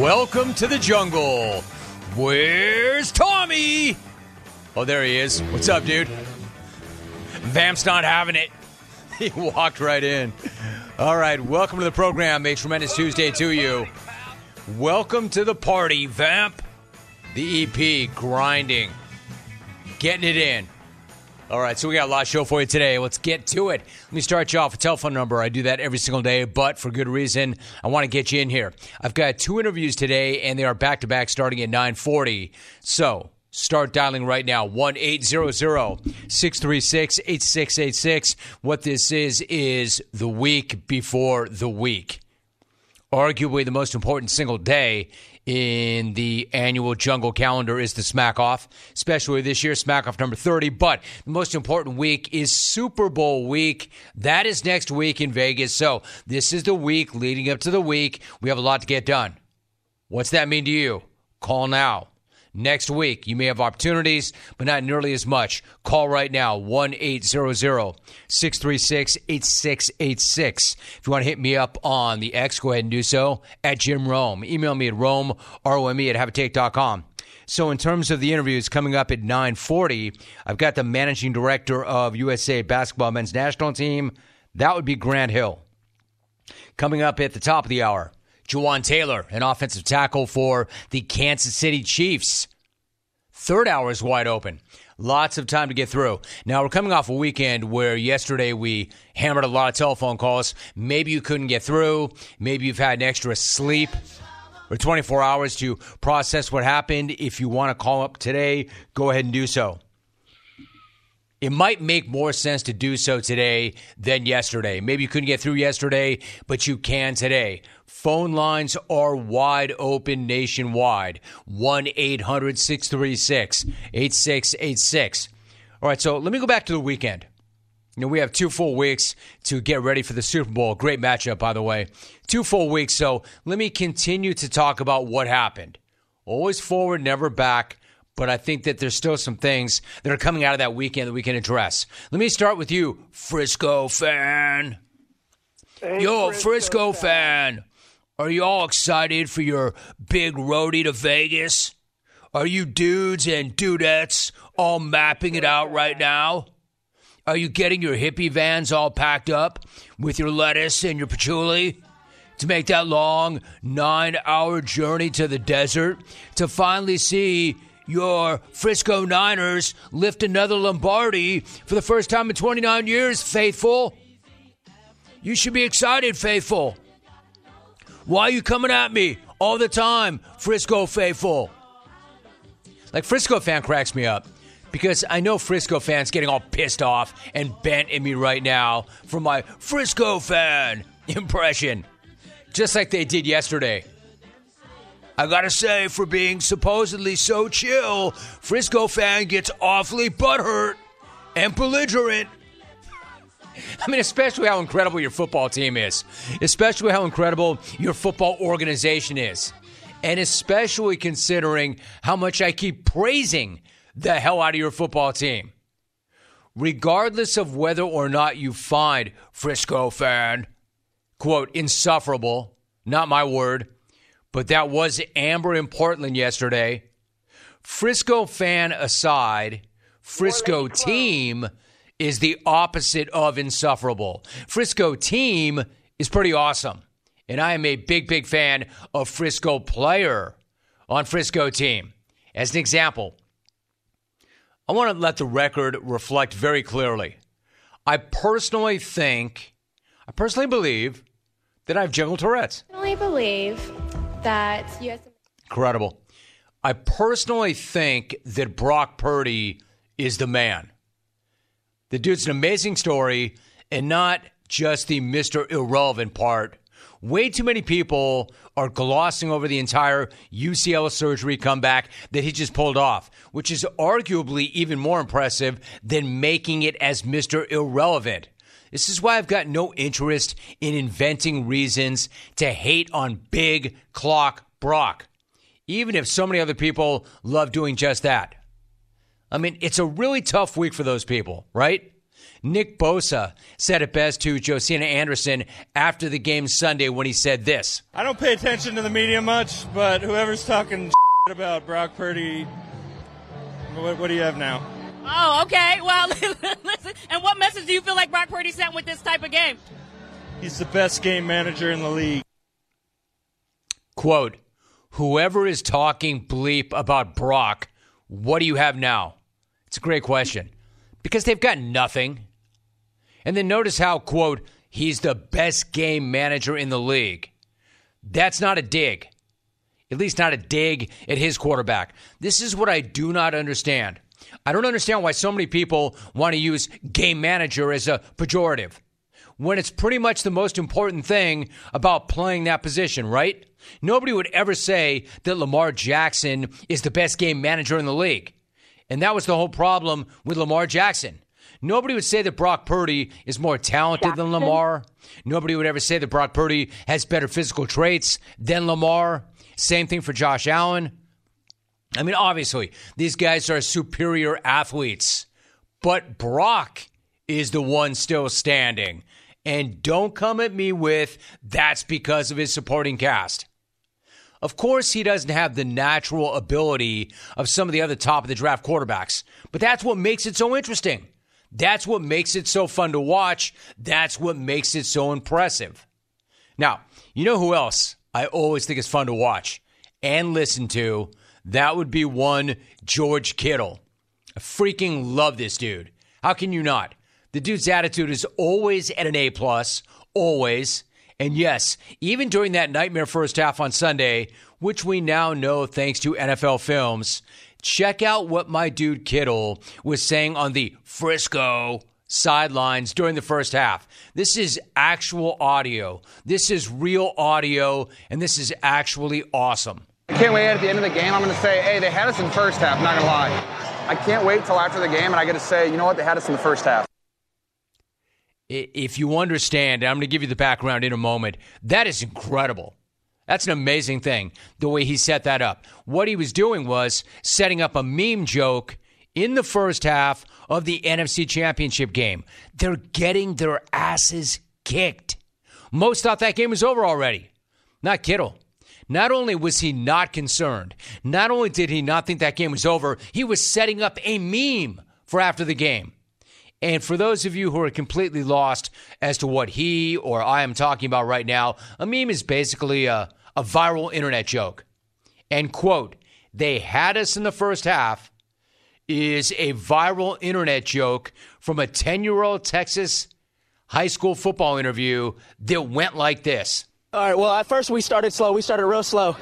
Welcome to the jungle. Where's Tommy? Oh, there he is. What's up, dude? Vamp's not having it. He walked right in. All right, welcome to the program. A tremendous Tuesday to you. Welcome to the party, Vamp. The EP grinding, getting it in. All right, so we got a lot of show for you today. Let's get to it. Let me start you off with a telephone number. I do that every single day, but for good reason. I want to get you in here. I've got two interviews today, and they are back to back starting at 940. So Start dialing right now 1 800 636 8686. What this is, is the week before the week. Arguably the most important single day in the annual jungle calendar is the smack off, especially this year, smack off number 30. But the most important week is Super Bowl week. That is next week in Vegas. So this is the week leading up to the week. We have a lot to get done. What's that mean to you? Call now next week. You may have opportunities, but not nearly as much. Call right now 1 800 636 8686. If you want to hit me up on the X, go ahead and do so at Jim Rome. Email me at Rome, R O M E, at habitate.com. So in terms of the interviews coming up at 9:40, I've got the managing director of USA Basketball Men's National Team. That would be Grant Hill. Coming up at the top of the hour, Jawaan Taylor, an offensive tackle for the Kansas City Chiefs. Third hour is wide open. Lots of time to get through. Now, we're coming off a weekend where yesterday we hammered a lot of telephone calls. Maybe you couldn't get through. Maybe you've had an extra sleep or 24 hours to process what happened. If you want to call up today, go ahead and do so. It might make more sense to do so today than yesterday. Maybe you couldn't get through yesterday, but you can today. Phone lines are wide open nationwide. 1 800 636 8686. All right, so let me go back to the weekend. You know, we have two full weeks to get ready for the Super Bowl. Great matchup, by the way. Two full weeks. So let me continue to talk about what happened. Always forward, never back. But I think that there's still some things that are coming out of that weekend that we can address. Let me start with you, Frisco fan. Hey, Yo, Frisco fan. Are you all excited for your big roadie to Vegas? Are you dudes and dudettes all mapping it out right now? Are you getting your hippie vans all packed up with your lettuce and your patchouli to make that long nine hour journey to the desert to finally see your Frisco Niners lift another Lombardi for the first time in 29 years, faithful? You should be excited, faithful. Why are you coming at me all the time, Frisco faithful? Like Frisco fan cracks me up because I know Frisco fans getting all pissed off and bent at me right now for my Frisco fan impression, just like they did yesterday. I gotta say, for being supposedly so chill, Frisco fan gets awfully butthurt and belligerent I mean, especially how incredible your football team is, especially how incredible your football organization is, and especially considering how much I keep praising the hell out of your football team. Regardless of whether or not you find Frisco fan, quote, insufferable, not my word, but that was Amber in Portland yesterday. Frisco fan aside, Frisco team is the opposite of insufferable. Frisco team is pretty awesome. And I am a big, big fan of Frisco player on Frisco team. As an example, I want to let the record reflect very clearly. I personally think, I personally believe that I have jungle Tourette's. I personally believe that you have some- Incredible. I personally think that Brock Purdy is the man. The dude's an amazing story and not just the Mr. Irrelevant part. Way too many people are glossing over the entire UCL surgery comeback that he just pulled off, which is arguably even more impressive than making it as Mr. Irrelevant. This is why I've got no interest in inventing reasons to hate on big clock Brock, even if so many other people love doing just that. I mean, it's a really tough week for those people, right? Nick Bosa said it best to Josina Anderson after the game Sunday when he said this. I don't pay attention to the media much, but whoever's talking about Brock Purdy, what, what do you have now? Oh, okay. Well, listen. And what message do you feel like Brock Purdy sent with this type of game? He's the best game manager in the league. Quote, whoever is talking bleep about Brock, what do you have now? It's a great question because they've got nothing. And then notice how, quote, he's the best game manager in the league. That's not a dig. At least not a dig at his quarterback. This is what I do not understand. I don't understand why so many people want to use game manager as a pejorative when it's pretty much the most important thing about playing that position, right? Nobody would ever say that Lamar Jackson is the best game manager in the league. And that was the whole problem with Lamar Jackson. Nobody would say that Brock Purdy is more talented Jackson. than Lamar. Nobody would ever say that Brock Purdy has better physical traits than Lamar. Same thing for Josh Allen. I mean, obviously, these guys are superior athletes, but Brock is the one still standing. And don't come at me with that's because of his supporting cast. Of course, he doesn't have the natural ability of some of the other top of the draft quarterbacks, but that's what makes it so interesting. That's what makes it so fun to watch. That's what makes it so impressive. Now, you know who else I always think is fun to watch and listen to? That would be one George Kittle. I freaking love this dude. How can you not? The dude's attitude is always at an A plus, always. And yes, even during that nightmare first half on Sunday, which we now know thanks to NFL films, check out what my dude Kittle was saying on the Frisco sidelines during the first half. This is actual audio. This is real audio, and this is actually awesome. I can't wait at the end of the game. I'm going to say, hey, they had us in the first half, not going to lie. I can't wait till after the game and I get to say, you know what, they had us in the first half if you understand, I'm going to give you the background in a moment, that is incredible. That's an amazing thing, the way he set that up. What he was doing was setting up a meme joke in the first half of the NFC Championship game. They're getting their asses kicked. Most thought that game was over already. Not Kittle. Not only was he not concerned, not only did he not think that game was over, he was setting up a meme for after the game. And for those of you who are completely lost as to what he or I am talking about right now, a meme is basically a, a viral internet joke. And quote, they had us in the first half is a viral internet joke from a 10 year old Texas high school football interview that went like this. All right, well, at first we started slow. We started real slow.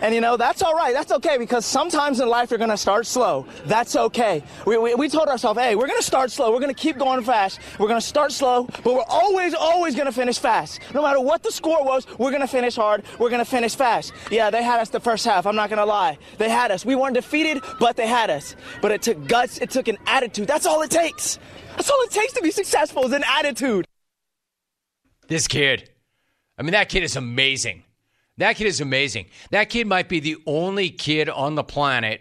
And you know, that's all right. That's okay because sometimes in life you're going to start slow. That's okay. We, we, we told ourselves, hey, we're going to start slow. We're going to keep going fast. We're going to start slow, but we're always, always going to finish fast. No matter what the score was, we're going to finish hard. We're going to finish fast. Yeah, they had us the first half. I'm not going to lie. They had us. We weren't defeated, but they had us. But it took guts. It took an attitude. That's all it takes. That's all it takes to be successful is an attitude. This kid. I mean, that kid is amazing. That kid is amazing. That kid might be the only kid on the planet.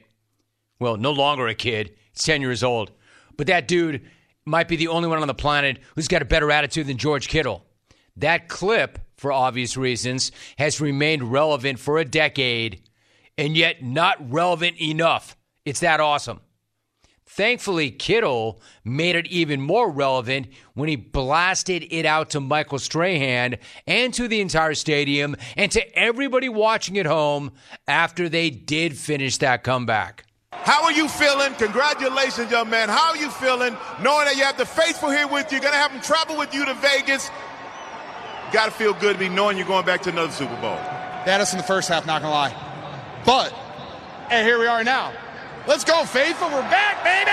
Well, no longer a kid. He's 10 years old. But that dude might be the only one on the planet who's got a better attitude than George Kittle. That clip, for obvious reasons, has remained relevant for a decade and yet not relevant enough. It's that awesome. Thankfully, Kittle made it even more relevant when he blasted it out to Michael Strahan and to the entire stadium and to everybody watching at home after they did finish that comeback. How are you feeling? Congratulations, young man. How are you feeling knowing that you have the faithful here with you? You're going to have them travel with you to Vegas. Got to feel good to be knowing you're going back to another Super Bowl. They had us in the first half, not going to lie. But, and here we are now. Let's go, Faithful. We're back, baby!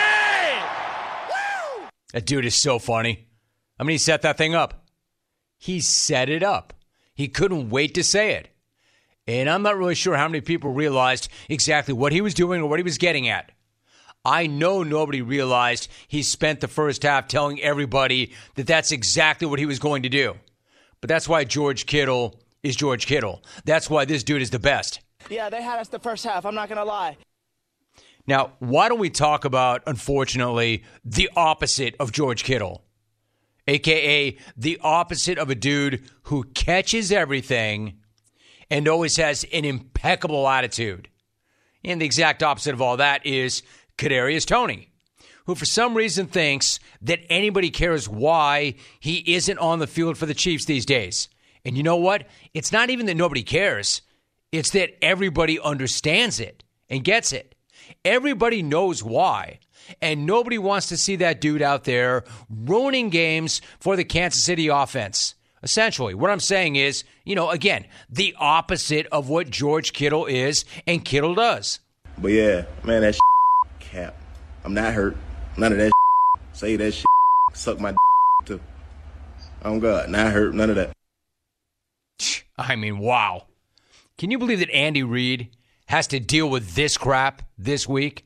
Woo! That dude is so funny. I mean, he set that thing up. He set it up. He couldn't wait to say it. And I'm not really sure how many people realized exactly what he was doing or what he was getting at. I know nobody realized he spent the first half telling everybody that that's exactly what he was going to do. But that's why George Kittle is George Kittle. That's why this dude is the best. Yeah, they had us the first half. I'm not going to lie. Now, why don't we talk about, unfortunately, the opposite of George Kittle? aka the opposite of a dude who catches everything and always has an impeccable attitude. And the exact opposite of all that is Kadarius Toney, who for some reason thinks that anybody cares why he isn't on the field for the Chiefs these days. And you know what? It's not even that nobody cares. It's that everybody understands it and gets it. Everybody knows why. And nobody wants to see that dude out there ruining games for the Kansas City offense. Essentially, what I'm saying is, you know, again, the opposite of what George Kittle is and Kittle does. But yeah, man, that cap. I'm not hurt. None of that. Say that shit. Suck my too. Oh God, not hurt. None of that. I mean, wow. Can you believe that Andy Reid has to deal with this crap this week?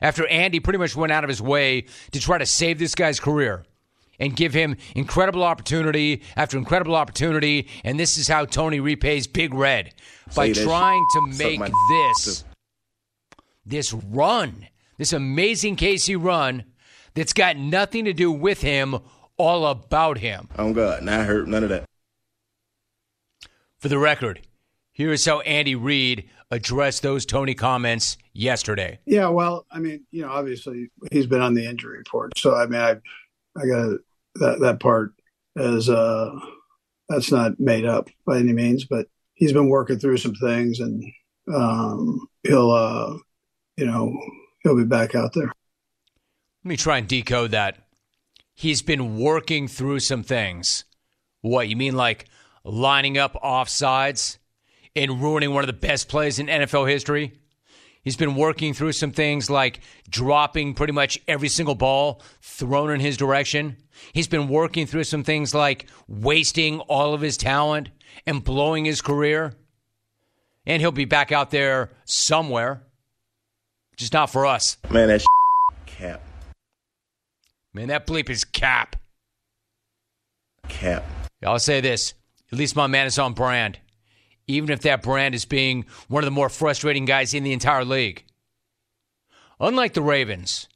After Andy pretty much went out of his way to try to save this guy's career and give him incredible opportunity after incredible opportunity. And this is how Toney repays Big Red by trying to make this this run, this amazing KC run that's got nothing to do with him, all about him. Oh God, not hurt, none of that. For the record, here is how Andy Reid addressed those Toney comments yesterday. Yeah, well, I mean, you know, obviously he's been on the injury report, so I mean, I, I got that that part is uh, that's not made up by any means, but he's been working through some things, and um, he'll, uh, you know, he'll be back out there. Let me try and decode that. He's been working through some things. What you mean, like lining up offsides and ruining one of the best plays in NFL history? He's been working through some things like dropping pretty much every single ball thrown in his direction. He's been working through some things like wasting all of his talent and blowing his career. And he'll be back out there somewhere, just not for us. Man, that cap. Man, that bleep is cap. Cap. I'll say this at least my man is on brand, even if that brand is being one of the more frustrating guys in the entire league. Unlike the Ravens,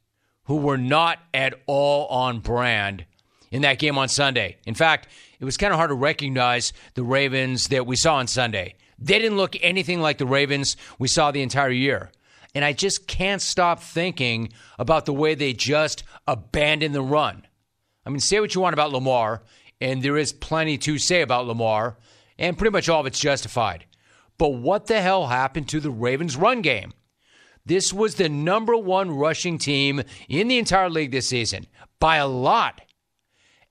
who were not at all on brand in that game on Sunday. In fact, it was kind of hard to recognize the Ravens that we saw on Sunday. They didn't look anything like the Ravens we saw the entire year. And I just can't stop thinking about the way they just abandoned the run. I mean, say what you want about Lamar, and there is plenty to say about Lamar, and pretty much all of it's justified. But what the hell happened to the Ravens' run game? This was the number one rushing team in the entire league this season by a lot.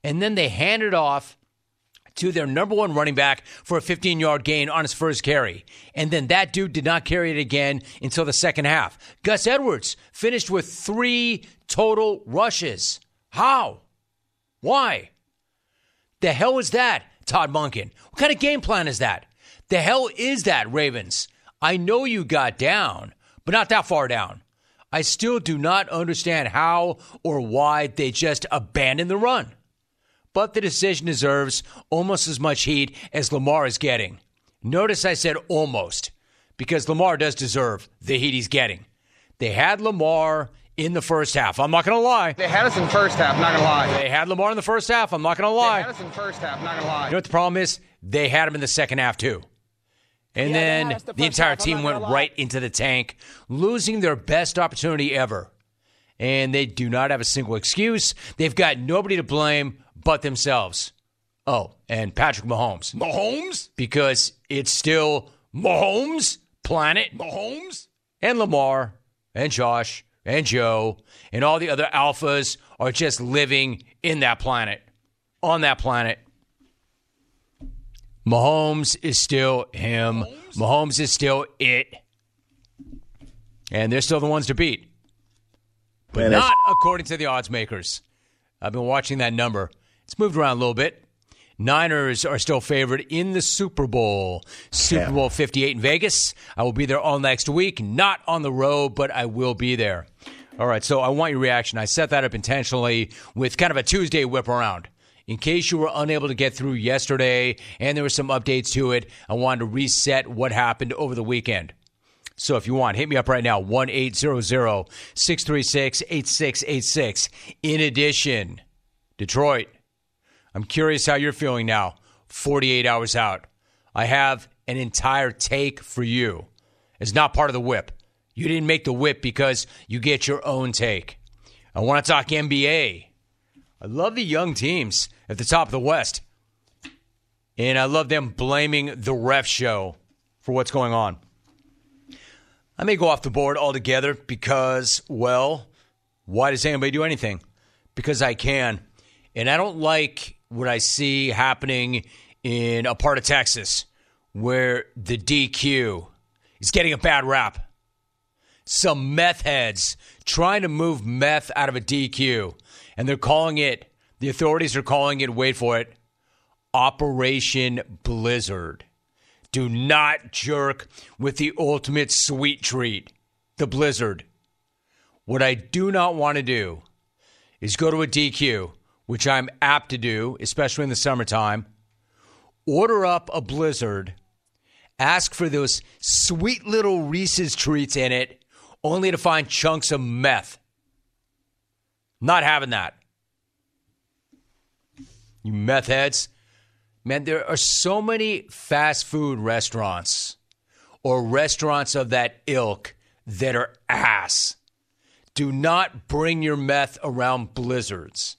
And then they handed off to their number one running back for a 15 yard gain on his first carry. And then that dude did not carry it again until the second half. Gus Edwards finished with three total rushes. How? Why? The hell is that, Todd Monken. What kind of game plan is that? The hell is that, Ravens? I know you got down, but not that far down. I still do not understand how or why they just abandoned the run but the decision deserves almost as much heat as Lamar is getting. Notice I said almost, because Lamar does deserve the heat he's getting. They had Lamar in the first half. I'm not going to lie. They had us in the first half, not going to lie. They had Lamar in the first half. I'm not going to lie. They had us in the first half, not going to lie. You know what the problem is? They had him in the second half, too. And Yeah, then the the entire half, team went lie. right into the tank, losing their best opportunity ever. And they do not have a single excuse. They've got nobody to blame but themselves. Oh, and Patrick Mahomes. Mahomes? Because it's still Mahomes, planet, Mahomes? and Lamar, and Josh, and Joe, and all the other alphas are just living in that planet, on that planet. Mahomes is still him. Mahomes, is still it. And they're still the ones to beat. But Man, not according to the odds makers. I've been watching that number. It's moved around a little bit. Niners are still favored in the Super Bowl. Super Yeah. Bowl 58 in Vegas. I will be there all next week. Not on the road, but I will be there. All right, so I want your reaction. I set that up intentionally with kind of a Tuesday whip around. In case you were unable to get through yesterday and there were some updates to it, I wanted to reset what happened over the weekend. So if you want, hit me up right now, 1 800 636 8686. In addition, Detroit, I'm curious how you're feeling now, 48 hours out. I have an entire take for you. It's not part of the whip. You didn't make the whip because you get your own take. I want to talk NBA. I love the young teams at the top of the West. And I love them blaming the ref show for what's going on. I may go off the board altogether because, well, why does anybody do anything? Because I can. And I don't like what I see happening in a part of Texas where the DQ is getting a bad rap. Some meth heads trying to move meth out of a DQ. And they're calling it, the authorities are calling it, wait for it, Operation Blizzard. Do not jerk with the ultimate sweet treat, the Blizzard. What I do not want to do is go to a DQ, which I'm apt to do, especially in the summertime, order up a Blizzard, ask for those sweet little Reese's treats in it, only to find chunks of meth. Not having that. You meth heads. Man, there are so many fast food restaurants or restaurants of that ilk that are ass. Do not bring your meth around blizzards.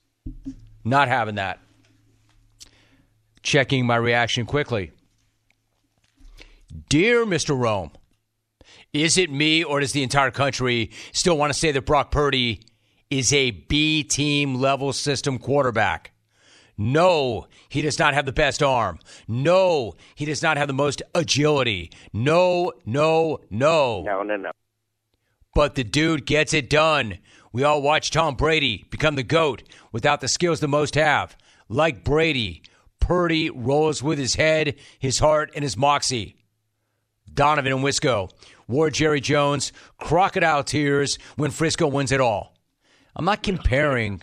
Not having that. Checking my reaction quickly. Dear Mr. Rome, is it me or does the entire country still want to say that Brock Purdy is a B team level system quarterback? No, he does not have the best arm. No, he does not have the most agility. No, no, no. No, no, no. But the dude gets it done. We all watch Tom Brady become the GOAT without the skills the most have. Like Brady, Purdy rolls with his head, his heart, and his moxie. Donovan and Wisco wore Jerry Jones crocodile tears when Frisco wins it all. I'm not comparing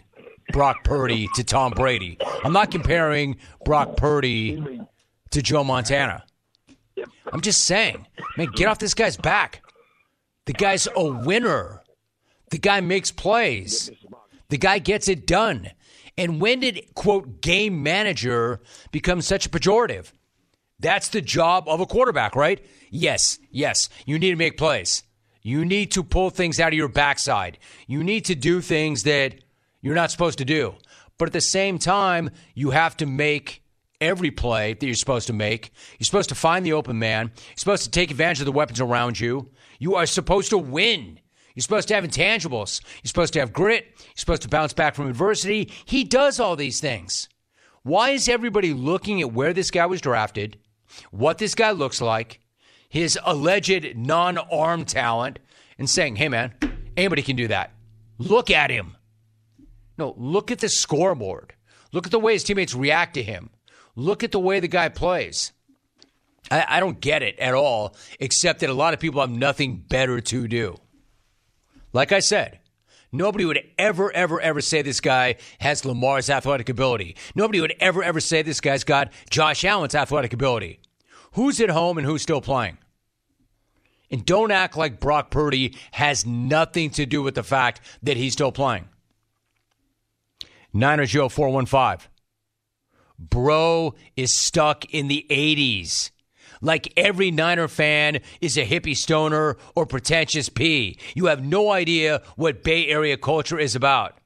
Brock Purdy to Tom Brady. I'm not comparing Brock Purdy to Joe Montana. I'm just saying, man, get off this guy's back. The guy's a winner. The guy makes plays. The guy gets it done. And when did, quote, game manager become such a pejorative? That's the job of a quarterback, right? Yes, yes. You need to make plays. You need to pull things out of your backside. You need to do things that you're not supposed to do. But at the same time, you have to make every play that you're supposed to make. You're supposed to find the open man. You're supposed to take advantage of the weapons around you. You are supposed to win. You're supposed to have intangibles. You're supposed to have grit. You're supposed to bounce back from adversity. He does all these things. Why is everybody looking at where this guy was drafted, what this guy looks like, his alleged non arm talent, and saying, hey, man, anybody can do that? Look at him. No, look at the scoreboard. Look at the way his teammates react to him. Look at the way the guy plays. I, I don't get it at all, except that a lot of people have nothing better to do. Like I said, Nobody would ever, ever, ever say this guy has Lamar's athletic ability. Nobody would ever, ever say this guy's got Josh Allen's athletic ability. Who's at home and who's still playing? And don't act like Brock Purdy has nothing to do with the fact that he's still playing. Niner Joe 415. Bro is stuck in the 80s. Like every Niner fan is a hippie stoner or pretentious P. You have no idea what Bay Area culture is about.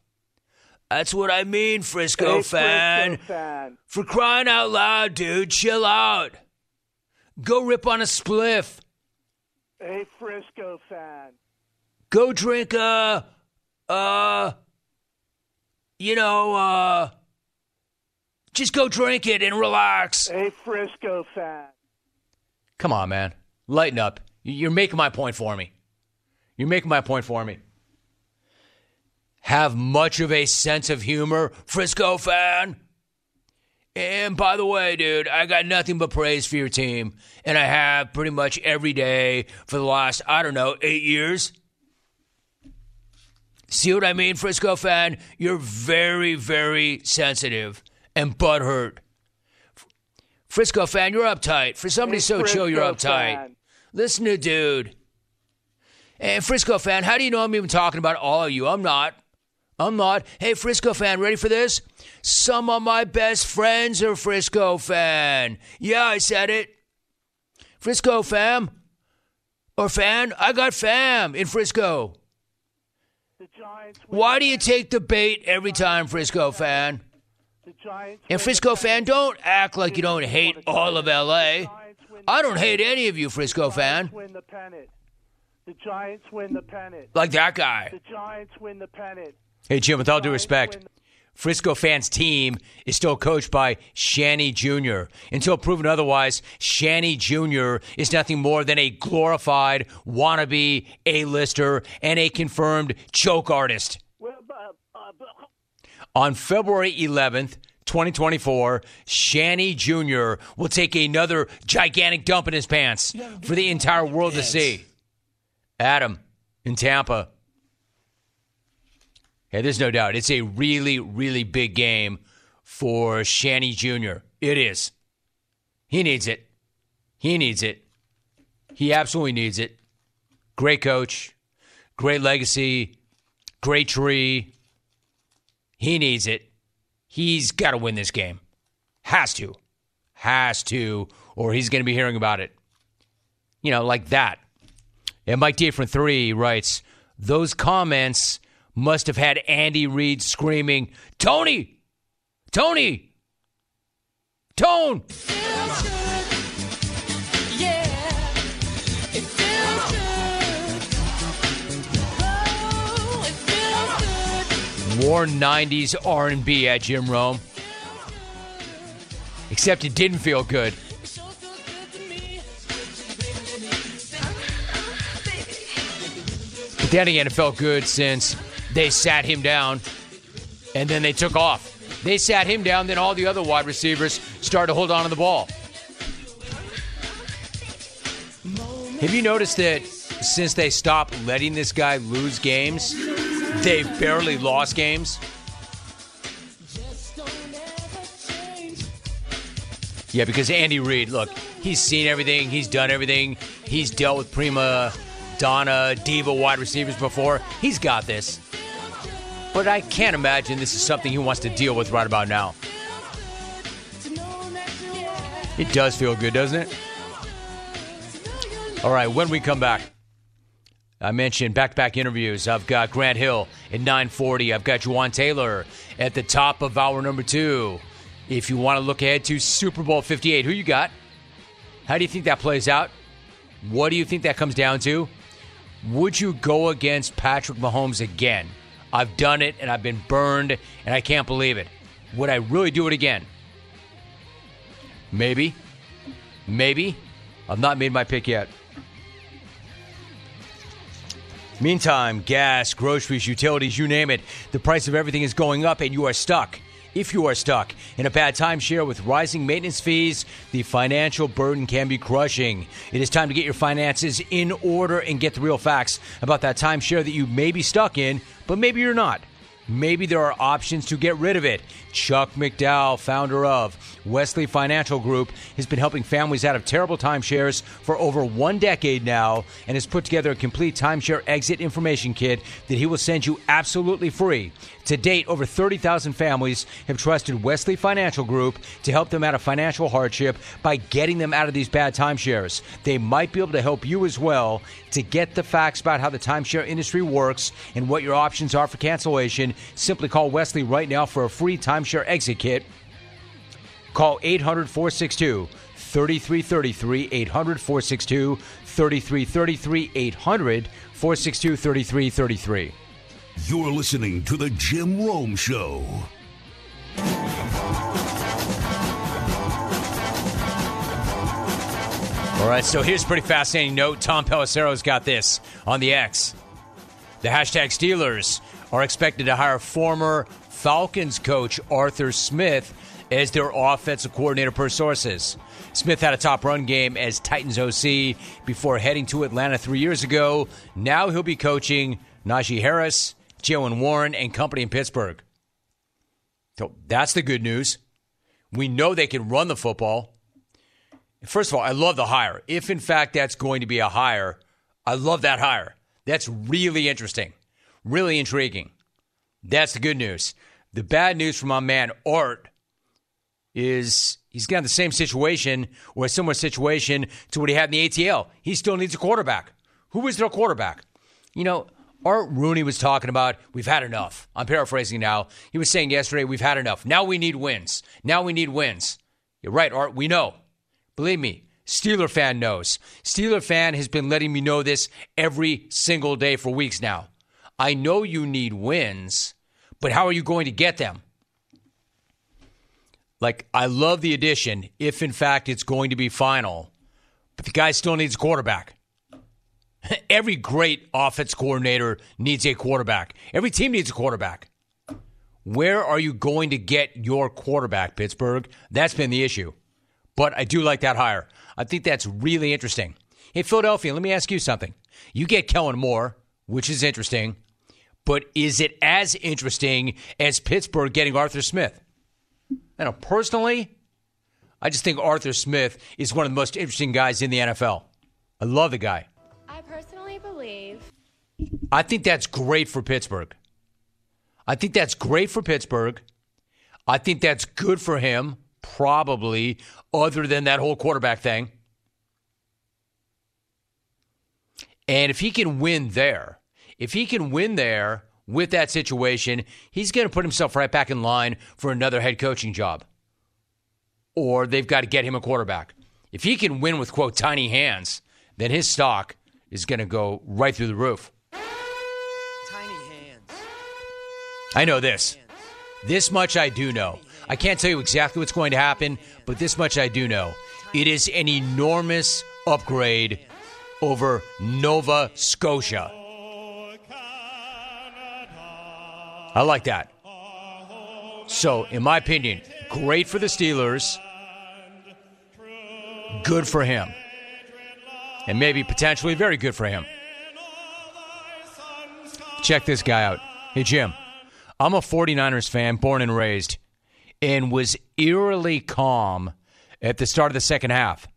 That's what I mean, Frisco, Hey, fan. Frisco fan. For crying out loud, dude, chill out. Go rip on a spliff. Hey, Frisco fan. Go drink a, uh, you know, uh, just go drink it and relax. Hey, Frisco fan. Come on, man. Lighten up. You're making my point for me. You're making my point for me. Have much of a sense of humor, Frisco fan. And by the way, dude, I got nothing but praise for your team. And I have pretty much every day for the last, I don't know, eight years. See what I mean, Frisco fan? You're very, very sensitive and butthurt. Frisco fan, you're uptight. For somebody Hey, so chill, you're uptight. fan. Listen to dude. And Frisco fan, how do you know I'm even talking about all of you? I'm not. I'm not. Hey, Frisco fan, ready for this? Some of my best friends are Frisco fan. Yeah, I said it. Frisco fam. Or fan. I got fam in Frisco. The Giants Why do you take the bait every time, Frisco fan? And Frisco fan, don't act like you don't hate all of LA. I don't hate any of you, Frisco fan. The Giants win the pennant. Like that guy. The Giants win the pennant. Hey, Jim, with all due respect, Frisco fans' team is still coached by Shanny Jr. Until proven otherwise, Shanny Jr. is nothing more than a glorified wannabe A-lister and a confirmed choke artist. Well, uh, uh, uh, On February 11th, 2024, Shanny Jr. will take another gigantic dump in his pants for the entire world to see. Adam in Tampa. Hey, there's no doubt. It's a really, really big game for Shanny Jr. It is. He needs it. He needs it. He absolutely needs it. Great coach, great legacy, great tree. He needs it. He's got to win this game. Has to. Has to, or he's going to be hearing about it. You know, like that. And Mike D from three writes, those comments must have had Andy Reid screaming, Tony! Tony! Tone! War 90s R&B at Jim Rome. Except it didn't feel good. But then again, it felt good since they sat him down and then they took off. They sat him down, then all the other wide receivers started to hold on to the ball. Have you noticed that since they stopped letting this guy lose games, they've barely lost games? Yeah, because Andy Reid, look, he's seen everything, he's done everything, he's dealt with prima donna, diva wide receivers before. He's got this. But I can't imagine this is something he wants to deal with right about now. It does feel good, doesn't it? All right, when we come back, I mentioned back-to-back interviews. I've got Grant Hill at 9:40. I've got Jawaan Taylor at the top of hour number two. If you want to look ahead to Super Bowl 58, who you got? How do you think that plays out? What do you think that comes down to? Would you go against Patrick Mahomes again? I've done it and I've been burned and I can't believe it. Would I really do it again? Maybe. Maybe. I've not made my pick yet. Meantime, gas, groceries, utilities, you name it, the price of everything is going up and you are stuck. If you are stuck in a bad timeshare with rising maintenance fees, the financial burden can be crushing. It is time to get your finances in order and get the real facts about that timeshare that you may be stuck in, but maybe you're not. Maybe there are options to get rid of it. Chuck McDowell, founder of Wesley Financial Group, has been helping families out of terrible timeshares for over one decade now and has put together a complete timeshare exit information kit that he will send you absolutely free. To date, over 30,000 families have trusted Wesley Financial Group to help them out of financial hardship by getting them out of these bad timeshares. They might be able to help you as well to get the facts about how the timeshare industry works and what your options are for cancellation. Simply call Wesley right now for a free timeshare exit kit. Call 800 462 3333. 800 462 3333. 800 462 3333. You're listening to The Jim Rome Show. All right, so here's a pretty fascinating note. Tom Pelissero's got this on the X. The hashtag Steelers are expected to hire former Falcons coach Arthur Smith as their offensive coordinator per sources. Smith had a top run game as Titans OC before heading to Atlanta three years ago. Now he'll be coaching Najee Harris, Jaylen Warren, and company in Pittsburgh. So that's the good news. We know they can run the football. First of all, I love the hire. If in fact that's going to be a hire, I love that hire. That's really interesting, really intriguing. That's the good news. The bad news from my man Art is he's got the same situation or a similar situation to what he had in the ATL. He still needs a quarterback. Who is their quarterback? You know, Art Rooney was talking about we've had enough. I'm paraphrasing now. He was saying yesterday we've had enough. Now we need wins. Now we need wins. You're right, Art. We know. Believe me, Steeler fan knows. Steeler fan has been letting me know this every single day for weeks now. I know you need wins, but how are you going to get them? Like, I love the addition if, in fact, it's going to be final, but the guy still needs a quarterback. Every great offense coordinator needs a quarterback. Every team needs a quarterback. Where are you going to get your quarterback, Pittsburgh? That's been the issue. But I do like that hire. I think that's really interesting. Hey, Philadelphia, let me ask you something. You get Kellen Moore, which is interesting, but is it as interesting as Pittsburgh getting Arthur Smith? I know, personally, I just think Arthur Smith is one of the most interesting guys in the NFL. I love the guy. I personally believe I think that's great for Pittsburgh. I think that's great for Pittsburgh. I think that's good for him, probably, other than that whole quarterback thing. And if he can win there, if he can win there with that situation, he's going to put himself right back in line for another head coaching job. Or they've got to get him a quarterback. If he can win with, quote, tiny hands, then his stock is going to go right through the roof. Tiny hands. I know this. This much I do know. I can't tell you exactly what's going to happen, but this much I do know. It is an enormous upgrade over Nova Scotia. I like that. So, in my opinion, great for the Steelers, good for him, and maybe potentially very good for him. Check this guy out. Hey, Jim, I'm a 49ers fan, born and raised, and was eerily calm at the start of the second half.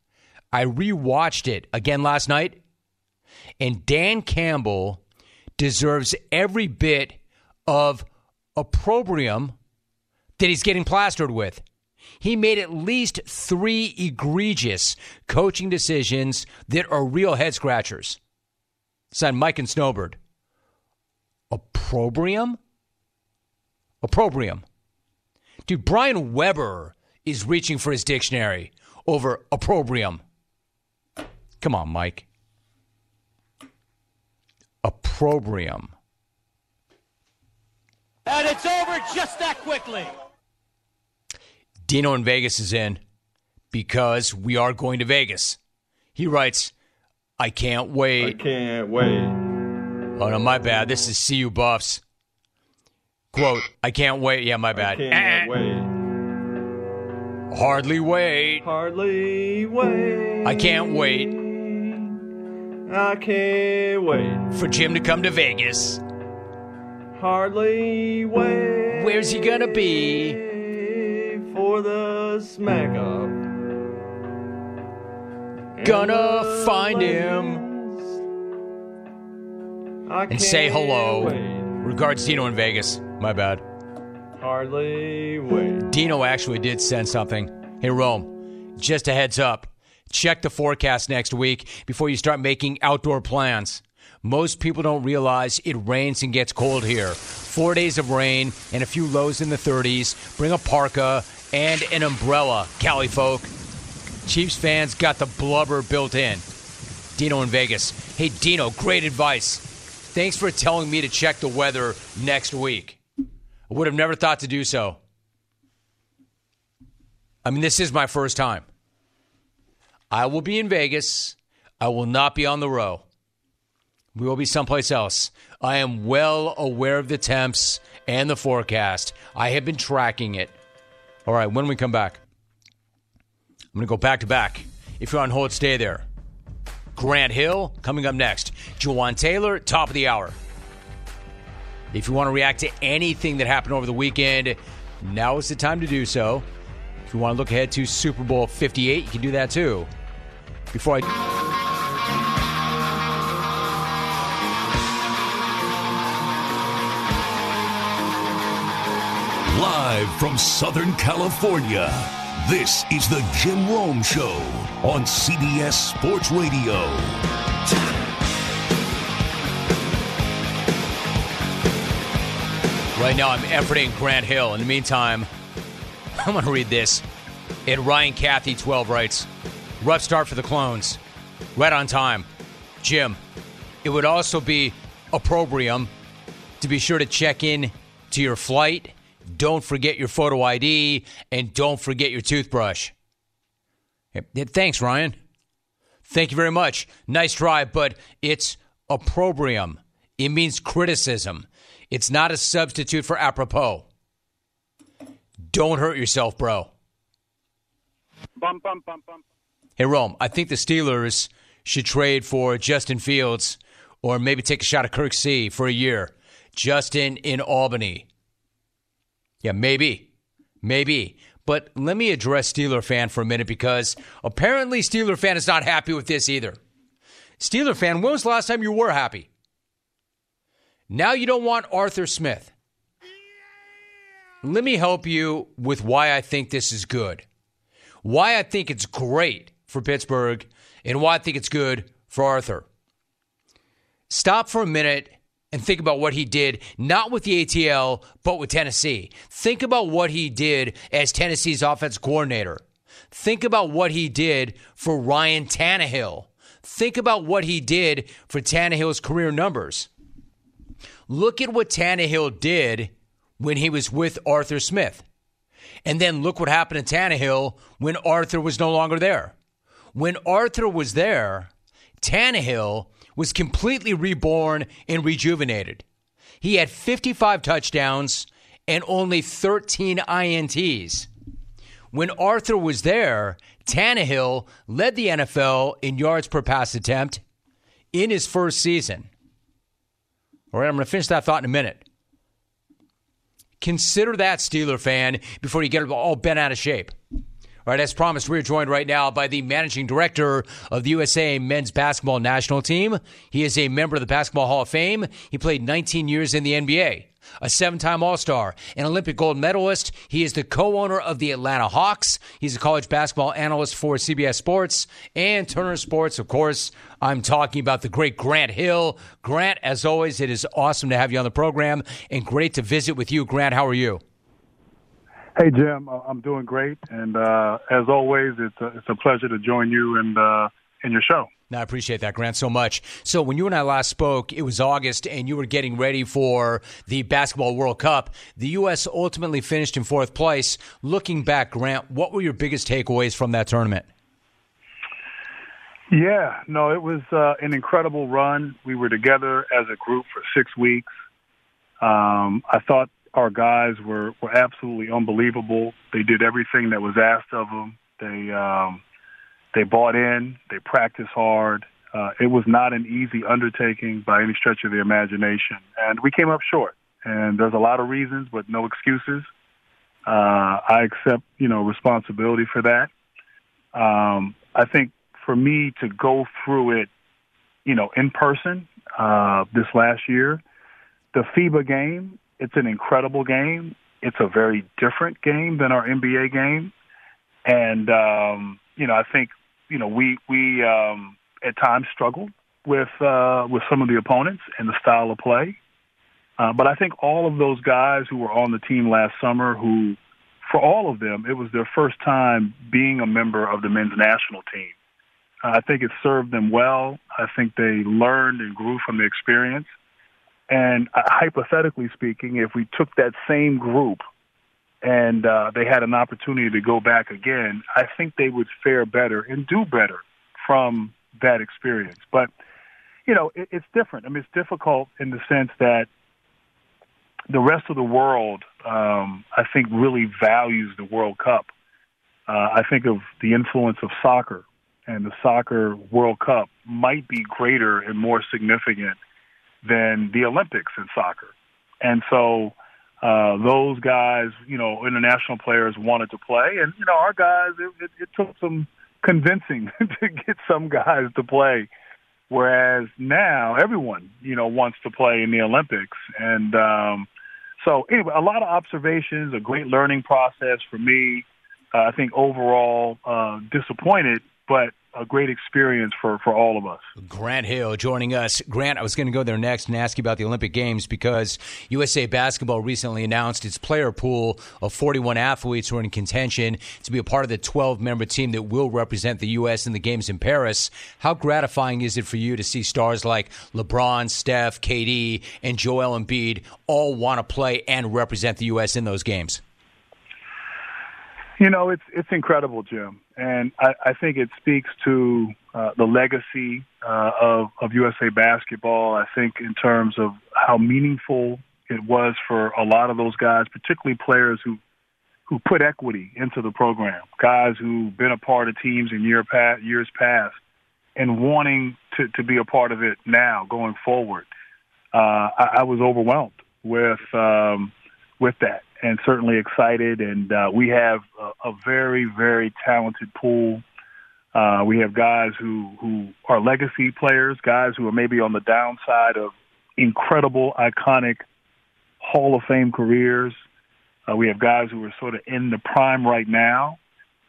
I rewatched it again last night, and Dan Campbell deserves every bit of opprobrium that he's getting plastered with. He made at least three egregious coaching decisions that are real head scratchers. Signed Mike and Snowbird. Opprobrium? Opprobrium. Dude, Brian Weber is reaching for his dictionary over opprobrium. Come on, Mike. Opprobrium. And it's over just that quickly. Dino in Vegas is in because we are going to Vegas. He writes, I can't wait. I can't wait. Oh, no, my bad. This is CU Buffs. Quote, I can't wait. Yeah, my bad. I can't eh. wait. Hardly wait. Hardly wait. I can't wait I can't wait. for Jim to come to Vegas. Hardly wait. Where's he gonna be? For the smack up. Gonna find him and say hello. wait. Regards, Dino in Vegas. My bad. Hardly wait. Dino actually did send something. Hey, Rome, just a heads up. Check the forecast next week before you start making outdoor plans. Most people don't realize it rains and gets cold here. Four days of rain and a few lows in the 30s. Bring a parka and an umbrella, Cali folk. Chiefs fans got the blubber built in. Dino in Vegas. Hey, Dino, great advice. Thanks for telling me to check the weather next week. I would have never thought to do so. I mean, this is my first time. I will be in Vegas. I will not be on the row. We will be someplace else. I am well aware of the temps and the forecast. I have been tracking it. All right, when we come back, I'm going to go back to back. If you're on hold, stay there. Grant Hill coming up next. Jawaan Taylor, top of the hour. If you want to react to anything that happened over the weekend, now is the time to do so. If you want to look ahead to Super Bowl 58, you can do that too. Before I. Live from Southern California, this is the Jim Rome Show on CBS Sports Radio. Right now, I'm efforting Grant Hill. In the meantime, I'm going to read this. And Ryan Cathy, 12, writes Rough start for the clones. Right on time. Jim, it would also be opprobrium to be sure to check in to your flight. Don't forget your photo ID and don't forget your toothbrush. Thanks, Ryan. Thank you very much. Nice try, but it's opprobrium. It means criticism. It's not a substitute for apropos. Don't hurt yourself, bro. Bum, bum, bum, bum. Hey, Rome, I think the Steelers should trade for Justin Fields or maybe take a shot at Kirk C for a year. Justin in Albany. Yeah, maybe. Maybe. But let me address Steeler fan for a minute because apparently Steeler fan is not happy with this either. Steeler fan, when was the last time you were happy? Now you don't want Arthur Smith. Let me help you with why I think this is good. Why I think it's great for Pittsburgh and why I think it's good for Arthur. Stop for a minute and think about what he did, not with the ATL, but with Tennessee. Think about what he did as Tennessee's offense coordinator. Think about what he did for Ryan Tannehill. Think about what he did for Tannehill's career numbers. Look at what Tannehill did when he was with Arthur Smith. And then look what happened to Tannehill when Arthur was no longer there. When Arthur was there, Tannehill was completely reborn and rejuvenated. He had 55 touchdowns and only 13 INTs. When Arthur was there, Tannehill led the NFL in yards per pass attempt in his first season. All right, I'm going to finish that thought in a minute. Consider that, Steeler fan, before you get all bent out of shape. All right, as promised, we're joined right now by the managing director of the USA men's basketball national team. He is a member of the Basketball Hall of Fame. He played 19 years in the NBA, a seven time All Star, an Olympic gold medalist. He is the co owner of the Atlanta Hawks. He's a college basketball analyst for CBS Sports and Turner Sports. Of course, I'm talking about the great Grant Hill. Grant, as always, it is awesome to have you on the program and great to visit with you. Grant, how are you? Hey Jim, Uh, I'm doing great, and uh, as always, it's a, it's a pleasure to join you and uh, in your show. No, I appreciate that, Grant, so much. So, when you and I last spoke, it was August, and you were getting ready for the Basketball World Cup. The U.S. ultimately finished in fourth place. Looking back, Grant, what were your biggest takeaways from that tournament? Yeah, no, it was uh, an incredible run. We were together as a group for six weeks. Um, I thought our guys were, were absolutely unbelievable. They did everything that was asked of them. They um, they bought in. They practiced hard. Uh, it was not an easy undertaking by any stretch of the imagination, and we came up short. And there's a lot of reasons, but no excuses. Uh, I accept, you know, responsibility for that. Um, I think for me to go through it, you know, in person uh, this last year, the FIBA game, it's an incredible game. It's a very different game than our NBA game, and um, you know, I think you know we we um, at times struggled with uh, with some of the opponents and the style of play. Uh, but I think all of those guys who were on the team last summer, who for all of them, it was their first time being a member of the men's national team. Uh, I think it served them well. I think they learned and grew from the experience. And uh, hypothetically speaking, if we took that same group and uh, they had an opportunity to go back again, I think they would fare better and do better from that experience. But, you know, it, it's different. I mean, it's difficult in the sense that the rest of the world, um, I think, really values the World Cup. Uh, I think of the influence of soccer, and the soccer World Cup might be greater and more significant than the Olympics in soccer. And so uh, those guys, you know, international players wanted to play, and you know, our guys, it, it, it took some convincing to get some guys to play. Whereas now everyone, you know, wants to play in the Olympics, and um, So anyway, a lot of observations, a great learning process for me. Uh, I think overall uh, disappointed, but a great experience for, for all of us. Grant Hill joining us. Grant, I was going to go there next and ask you about the Olympic Games because USA Basketball recently announced its player pool of 41 athletes who are in contention to be a part of the 12 member team that will represent the U.S. in the Games in Paris. How gratifying is it for you to see stars like LeBron, Steph, KD, and Joel Embiid all want to play and represent the U.S. in those games? You know, it's it's incredible, Jim, and I, I think it speaks to uh, the legacy uh, of of USA basketball. I think in terms of how meaningful it was for a lot of those guys, particularly players who who put equity into the program, guys who've been a part of teams in year past, years past, and wanting to to be a part of it now going forward. Uh, I, I was overwhelmed with um, with that and certainly excited. And uh, we have a, a very, very talented pool. Uh, we have guys who, who are legacy players, guys who are maybe on the downside of incredible, iconic Hall of Fame careers. Uh, we have guys who are sort of in the prime right now.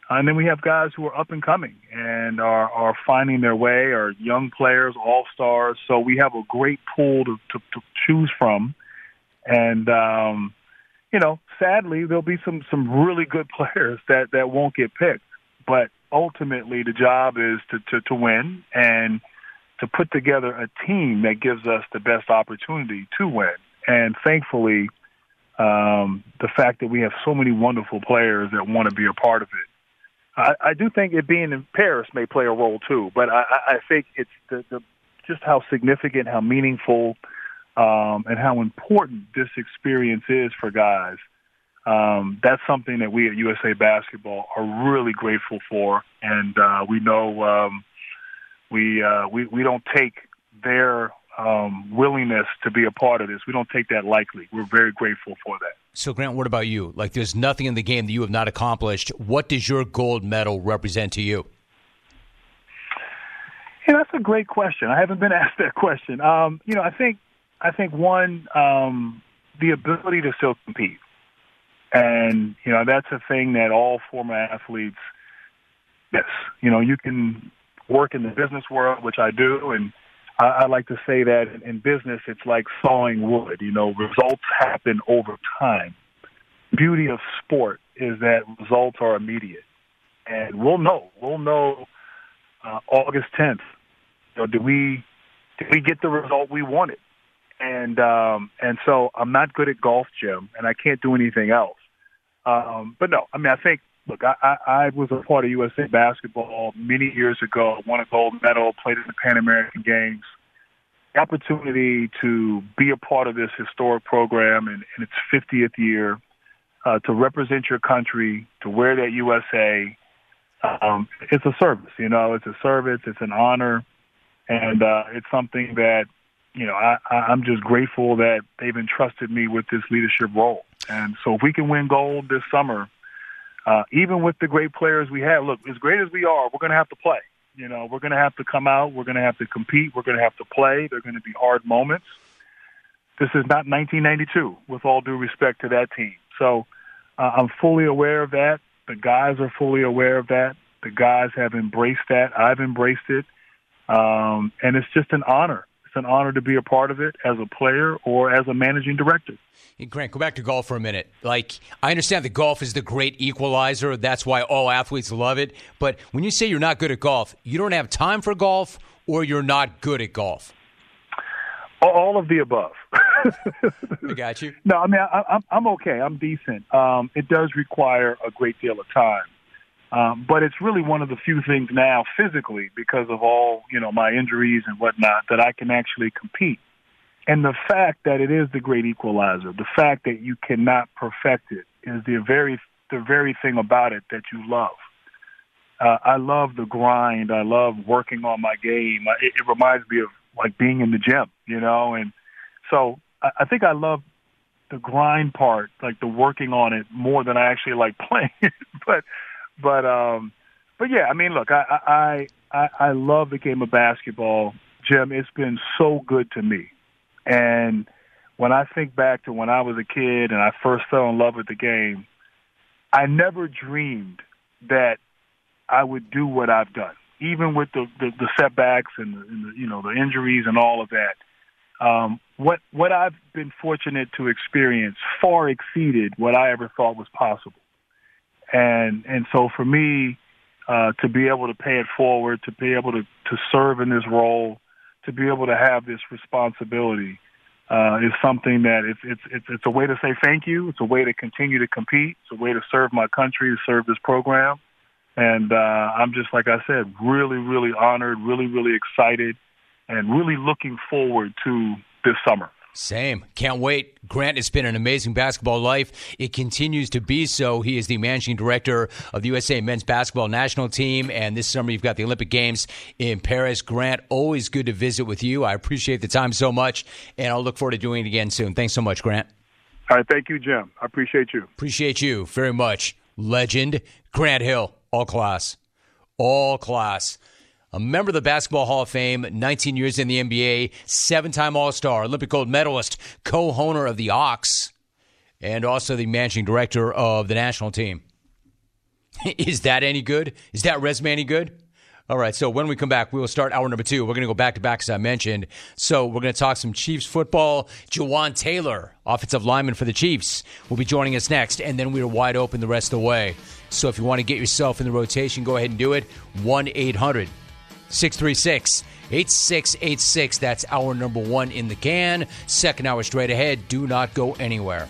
And then we have guys who are up and coming and are, are finding their way, are young players, all stars. So we have a great pool to, to, to choose from. And, um, you know, sadly, there'll be some some really good players that that won't get picked. But ultimately, the job is to to, to win and to put together a team that gives us the best opportunity to win. And thankfully, um, the fact that we have so many wonderful players that want to be a part of it. I, I do think it being in Paris may play a role too, but I, I think it's the, the just how significant, how meaningful um, and how important this experience is for guys. Um, that's something that we at USA Basketball are really grateful for, and uh, we know um, we, uh, we we don't take their um, willingness to be a part of this. We don't take that lightly. We're very grateful for that. So, Grant, what about you? Like, there's nothing in the game that you have not accomplished. What does your gold medal represent to you? Yeah, that's a great question. I haven't been asked that question. Um, you know, I think I think one, um, the ability to still compete. And, you know, that's a thing that all former athletes, yes, you know, you can work in the business world, which I do. And I, I like to say that in, in business, it's like sawing wood, you know, results happen over time. Beauty of sport is that results are immediate. And we'll know, we'll know, uh, August 10th, you know, did we, did we get the result we wanted? And um, and so I'm not good at golf, Jim, and I can't do anything else. Um, but no, I mean, I think look, I, I, I was a part of USA basketball many years ago. Won a gold medal, played in the Pan American Games. The opportunity to be a part of this historic program in, in its 50th year, uh, to represent your country, to wear that USA. Um, it's a service, you know. It's a service. It's an honor, and uh, it's something that you know, I, I'm just grateful that they've entrusted me with this leadership role. And so if we can win gold this summer, uh, even with the great players we have, look, as great as we are, we're going to have to play. You know, we're going to have to come out. We're going to have to compete. We're going to have to play. There are going to be hard moments. This is not 1992, with all due respect to that team. So uh, I'm fully aware of that. The guys are fully aware of that. The guys have embraced that. I've embraced it. Um, and it's just an honor it's an honor to be a part of it as a player or as a managing director. Hey, Grant, go back to golf for a minute. Like, I understand that golf is the great equalizer. That's why all athletes love it. But when you say you're not good at golf, you don't have time for golf or you're not good at golf? All of the above. I got you. No, I mean, I, I'm, I'm okay. I'm decent. Um, it does require a great deal of time. Um, but it's really one of the few things now physically because of all, you know, my injuries and whatnot that I can actually compete. And the fact that it is the great equalizer, the fact that you cannot perfect it is the very, the very thing about it that you love. Uh, I love the grind. I love working on my game. It, it reminds me of like being in the gym, you know, and so I, I think I love the grind part, like the working on it more than I actually like playing it. but but um, but yeah, I mean, look, I I I, I love the game of basketball, Jim. It's been so good to me, and when I think back to when I was a kid and I first fell in love with the game, I never dreamed that I would do what I've done, even with the the, the setbacks and the, and the you know the injuries and all of that. Um, what what I've been fortunate to experience far exceeded what I ever thought was possible, and and so for me, uh, to be able to pay it forward, to be able to to serve in this role, to be able to have this responsibility, uh, is something that it's, it's it's it's a way to say thank you. It's a way to continue to compete. It's a way to serve my country, to serve this program, and uh, I'm just like I said, really really honored, really really excited, and really looking forward to this summer. Same. Can't wait. Grant, it's been an amazing basketball life. It continues to be so. He is the managing director of the USA men's basketball national team. And this summer, you've got the Olympic Games in Paris. Grant, always good to visit with you. I appreciate the time so much. And I'll look forward to doing it again soon. Thanks so much, Grant. All right. Thank you, Jim. I appreciate you. Appreciate you very much. Legend, Grant Hill, all class. All class a member of the Basketball Hall of Fame, 19 years in the NBA, seven time All Star, Olympic gold medalist, co owner of the Hawks, and also the managing director of the national team. Is that any good? Is that resume any good? All right, so when we come back, we will start hour number two. We're going to go back to back, as I mentioned. So we're going to talk some Chiefs football. Jawaan Taylor, offensive lineman for the Chiefs, will be joining us next, and then we are wide open the rest of the way. So if you want to get yourself in the rotation, go ahead and do it. 1 800 636 8686. That's hour number one in the can. Second hour straight ahead. Do not go anywhere.